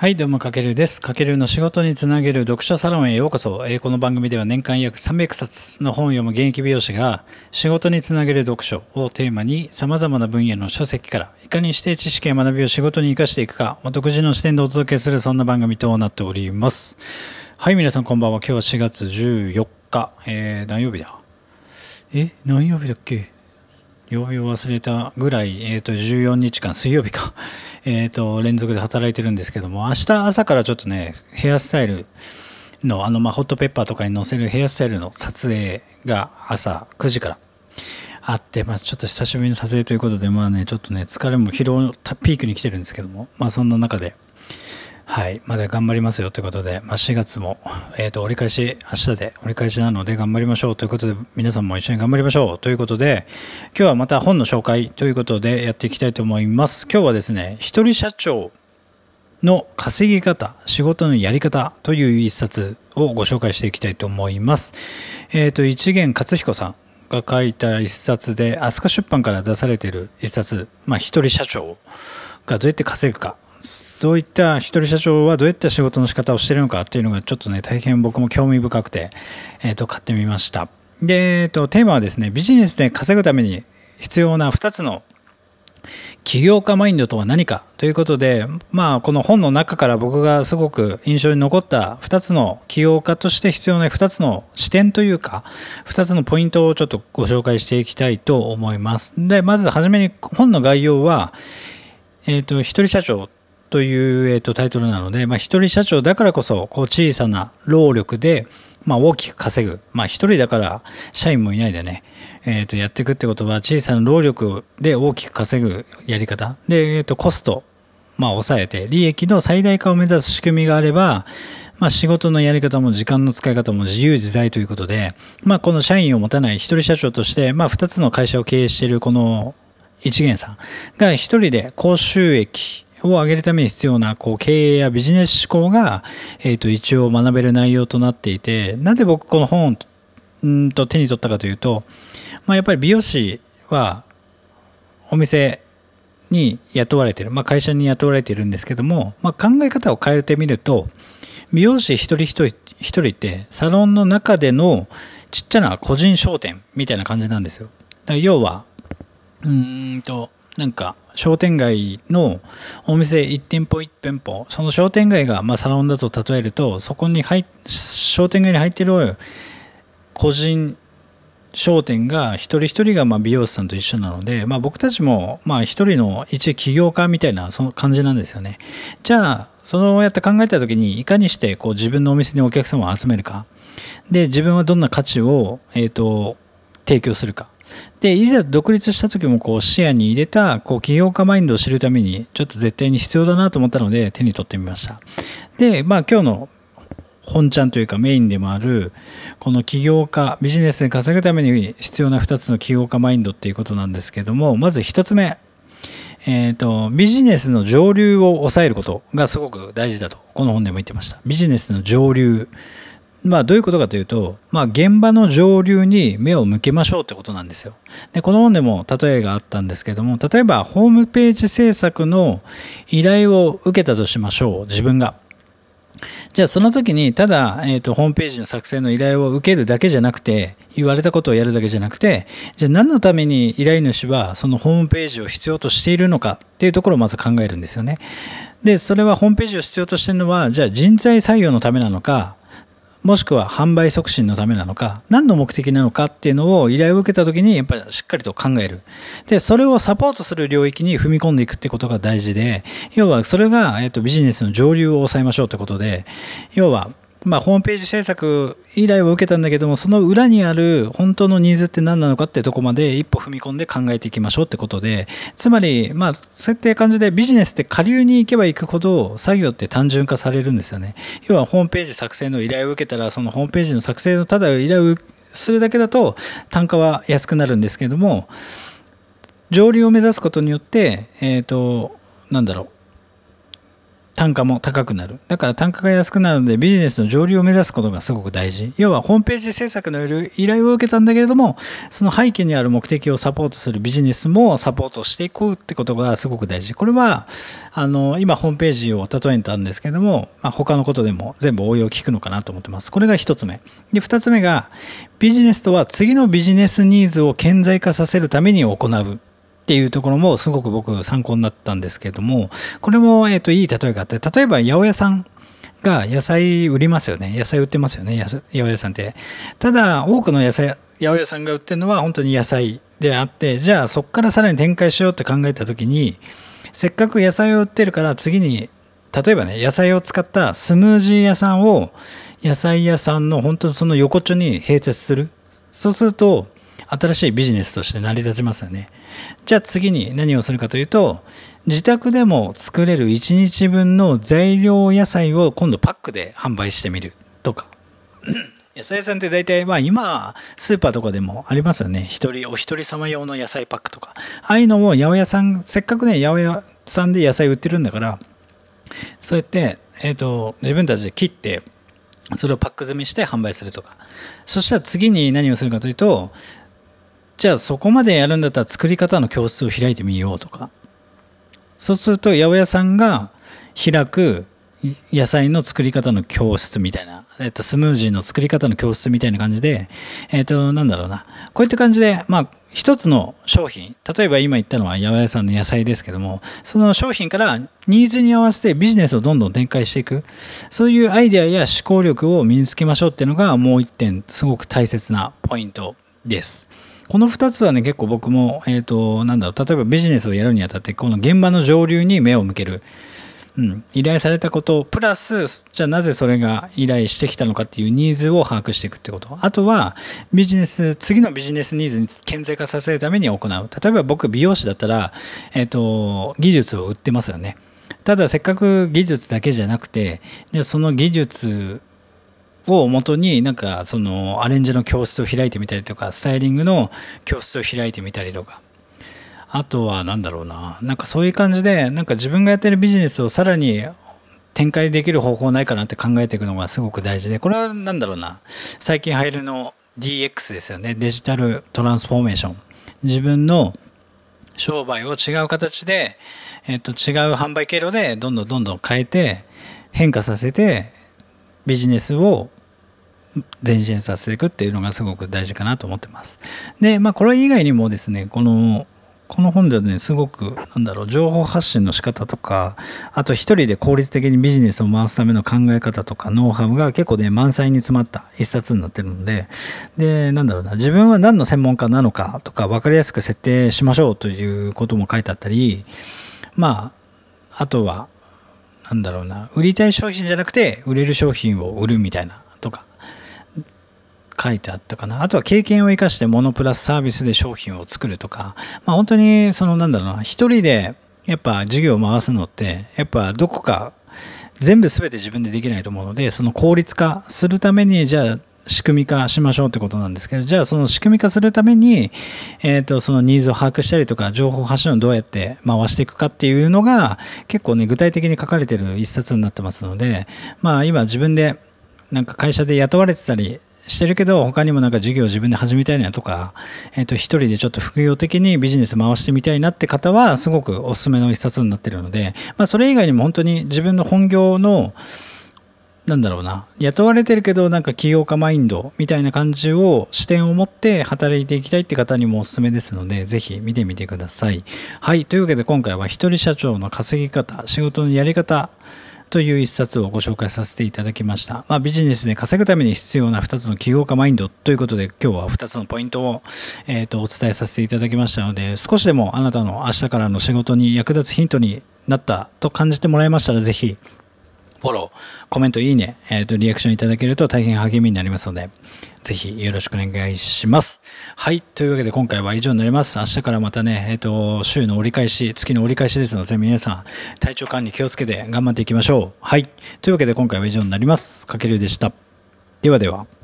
はい、どうも、かけるです。かけるの仕事につなげる読書サロンへようこそ。えーこの番組では年間約300冊の本を読む現役美容師が仕事につなげる読書をテーマに様々な分野の書籍からいかにして知識や学びを仕事に生かしていくか、独自の視点でお届けするそんな番組となっております。はい、皆さんこんばんは。今日は4月14日。えー、何曜日だ？え何曜日だっけ？曜日を忘れたぐらい、えっ、と、14日間、水曜日か、えっ、と、連続で働いてるんですけども、明日朝からちょっとね、ヘアスタイルの、あの、まあ、ホットペッパーとかに載せるヘアスタイルの撮影が朝9時から。あって、まあ、ちょっと久しぶりの撮影ということで、まあね、ちょっとね、疲れも疲労のピークに来てるんですけども、まあ、そんな中で、はい、まだ頑張りますよということで、まあ、4月も、えー、と折り返し、明日で折り返しなので頑張りましょうということで、皆さんも一緒に頑張りましょうということで、今日はまた本の紹介ということでやっていきたいと思います。今日はですね、一人社長の稼ぎ方、仕事のやり方という一冊をご紹介していきたいと思います。えっ、と、一元勝彦さんが書いた一冊で、飛鳥出版から出されている一冊、まあ、一人社長がどうやって稼ぐか、どういった一人社長はどういった仕事の仕方をしているのかっていうのがちょっとね、大変僕も興味深くて、えっ、と、買ってみました。で、えっ、と、テーマはですね、ビジネスで稼ぐために必要な2つの起業家マインドとは何かということで、まあ、この本の中から僕がすごく印象に残った2つの起業家として必要な2つの視点というか、2つのポイントをちょっとご紹介していきたいと思います。で、まずはじめに本の概要は、えっ、と、一人社長という、えー、とタイトルなので、まあ、一人社長だからこそこう小さな労力で、まあ、大きく稼ぐ、まあ、一人だから社員もいないでね、えー、とやっていくってことは小さな労力で大きく稼ぐやり方。で、えー、とコスト、まあ、抑えて利益の最大化を目指す仕組みがあれば、まあ、仕事のやり方も時間の使い方も自由自在ということで、まあ、この社員を持たない一人社長として、まあ、2つの会社を経営しているこの一元さんが一人で高収益を上げるために必要なこう経営やビジネス思考が、えー、と一応学べる内容となっていてなんで僕この本んと手に取ったかというと、まあ、やっぱり美容師はお店に雇われてる、まあ、会社に雇われているんですけども、まあ、考え方を変えてみると美容師一人一人一人ってサロンの中でのちっちゃな個人商店みたいな感じなんですよ。要はうんとなんか商店街のお店1店舗1店舗その商店街がまあサロンだと例えるとそこに入商店街に入ってる個人商店が一人一人がま美容師さんと一緒なので、まあ、僕たちもまあ一人の一起業家みたいなその感じなんですよね。じゃあそうやって考えた時にいかにしてこう自分のお店にお客様を集めるか。で自分はどんな価値を、えー、と提供するか。で、いざ独立した時もこう視野に入れたこう起業家マインドを知るためにちょっと絶対に必要だなと思ったので手に取ってみました。で、まあ今日の本ちゃんというかメインでもあるこの起業家ビジネスで稼ぐために必要な2つの起業家マインドっていうことなんですけどもまず1つ目えーと、ビジネスの上流を抑えることがすごく大事だとこの本でも言ってましたビジネスの上流まあ、どういうことかというと、まあ、現場の上流に目を向けましょうってことなんですよ。で、この本でも例えがあったんですけども、例えばホームページ制作の依頼を受けたとしましょう、自分が。じゃあその時にただ、えーと、ホームページの作成の依頼を受けるだけじゃなくて、言われたことをやるだけじゃなくて、じゃあ何のために依頼主はそのホームページを必要としているのかっていうところをまず考えるんですよね。で、それはホームページを必要としているのは、じゃあ人材採用のためなのか、もしくは販売促進のためなのか、何の目的なのかっていうのを依頼を受けた時にやっぱりしっかりと考える。で、それをサポートする領域に踏み込んでいくってことが大事で、要はそれが、えっと、ビジネスの上流を抑えましょうってことで、要は、まあ、ホームページ制作依頼を受けたんだけども、その裏にある本当のニーズって何なのかってとこまで一歩踏み込んで考えていきましょうってことで、つまり、まあ、そういった感じでビジネスって下流に行けば行くほど作業って単純化されるんですよね。要はホームページ作成の依頼を受けたら、そのホームページの作成のただ依頼をするだけだと単価は安くなるんですけども、上流を目指すことによって、えっ、ー、と、なんだろう。単価も高くなる。だから単価が安くなるのでビジネスの上流を目指すことがすごく大事。要はホームページ制作の依頼を受けたんだけれども、その背景にある目的をサポートするビジネスもサポートしていくってことがすごく大事。これは、あの、今ホームページを例えたんですけども、まあ、他のことでも全部応用効くのかなと思ってます。これが一つ目。で、二つ目が、ビジネスとは次のビジネスニーズを顕在化させるために行う。っていうところもすごく僕参考になったんですけども、これも、えっ、と、いい例えがあって、例えば八百屋さんが野菜売りますよね。野菜売ってますよね。八百屋さんって。ただ、多くの野菜、八百屋さんが売ってるのは本当に野菜であって、じゃあそこからさらに展開しようって考えた時に、せっかく野菜を売ってるから次に、例えばね、野菜を使ったスムージー屋さんを野菜屋さんの本当にその横丁に併設する。そうすると、新しいビジネスとして成り立ちますよね。じゃあ次に何をするかというと、自宅でも作れる1日分の材料野菜を今度パックで販売してみるとか。野菜屋さんって大体、まあ今、スーパーとかでもありますよね。一人、お一人様用の野菜パックとか。ああいうのを八百屋さん、せっかくね、八百屋さんで野菜売ってるんだから、そうやって、えっ、ー、と、自分たちで切って、それをパック詰めして販売するとか。そしたら次に何をするかというと、じゃあそこまでやるんだったら作り方の教室を開いてみようとか。そうすると八百屋さんが開く野菜の作り方の教室みたいな、えっと、スムージーの作り方の教室みたいな感じで、えっと、なんだろうな。こういった感じで、まあ、一つの商品、例えば今言ったのは八百屋さんの野菜ですけども、その商品からニーズに合わせてビジネスをどんどん展開していく、そういうアイデアや思考力を身につけましょうっていうのがもう一点、すごく大切なポイントです。この2つはね、結構僕も、えっ、ー、と、なんだろう、例えばビジネスをやるにあたって、この現場の上流に目を向ける。うん、依頼されたことを、プラス、じゃあなぜそれが依頼してきたのかっていうニーズを把握していくってこと。あとは、ビジネス、次のビジネスニーズに顕在化させるために行う。例えば僕、美容師だったら、えっ、ー、と、技術を売ってますよね。ただ、せっかく技術だけじゃなくて、でその技術を元になんかそのアレンジの教室を開いてみたりとかスタイリングの教室を開いてみたりとか。あとは何だろうな。なんかそういう感じでなんか自分がやってるビジネスをさらに展開できる方法ないかなって考えていくのがすごく大事でこれは何だろうな。最近入るの DX ですよね。デジタルトランスフォーメーション。自分の商売を違う形で、えっと、違う販売経路でどんどんどんどん変えて変化させてビジネスを前進させていくっていうのがすごく大事かなと思ってます。で、まあこれ以外にもですね、このこの本ではね、すごく、なんだろう、情報発信の仕方とか、あと一人で効率的にビジネスを回すための考え方とか、ノウハウが結構ね、満載に詰まった一冊になってるので、で、なんだろうな、自分は何の専門家なのかとか、分かりやすく設定しましょうということも書いてあったり、まあ、あとは、なんだろうな、売りたい商品じゃなくて、売れる商品を売るみたいなとか、書いてあったかな。あとは経験を生かしてモノプラスサービスで商品を作るとか、まあ本当にそのなんだろうな、一人でやっぱ事業を回すのって、やっぱどこか全部全て自分でできないと思うので、その効率化するために、じゃあ仕組み化しましょうってことなんですけど、じゃあその仕組み化するために、えっ、ー、と、そのニーズを把握したりとか、情報発信をどうやって回していくかっていうのが、結構ね、具体的に書かれてる一冊になってますので、まあ今自分でなんか会社で雇われてたりしてるけど、他にもなんか事業を自分で始めたいなとか、え、ー、と、一人でちょっと副業的にビジネス回してみたいなって方は、すごくおすすめの一冊になってるので、まあ、それ以外にも本当に自分の本業の、なんだろうな、雇われてるけど、なんか起業家マインドみたいな感じを、視点を持って働いていきたいって方にもおすすめですので、ぜひ見てみてください。はい。というわけで今回は一人社長の稼ぎ方、仕事のやり方、という一冊をご紹介させていただきました。まあ、ビジネスで稼ぐために必要な2つの起業家マインドということで今日は2つのポイントを、えーと、お伝えさせていただきましたので少しでもあなたの明日からの仕事に役立つヒントになったと感じてもらいましたらぜひフォロー、コメント、いいね、えっ、ー、と、リアクションいただけると大変励みになりますので、ぜひよろしくお願いします。はい。というわけで今回は以上になります。明日からまたね、えっ、ー、と、週の折り返し、月の折り返しですので、皆さん、体調管理気をつけて頑張っていきましょう。はい。というわけで今回は以上になります。かけるでした。ではでは。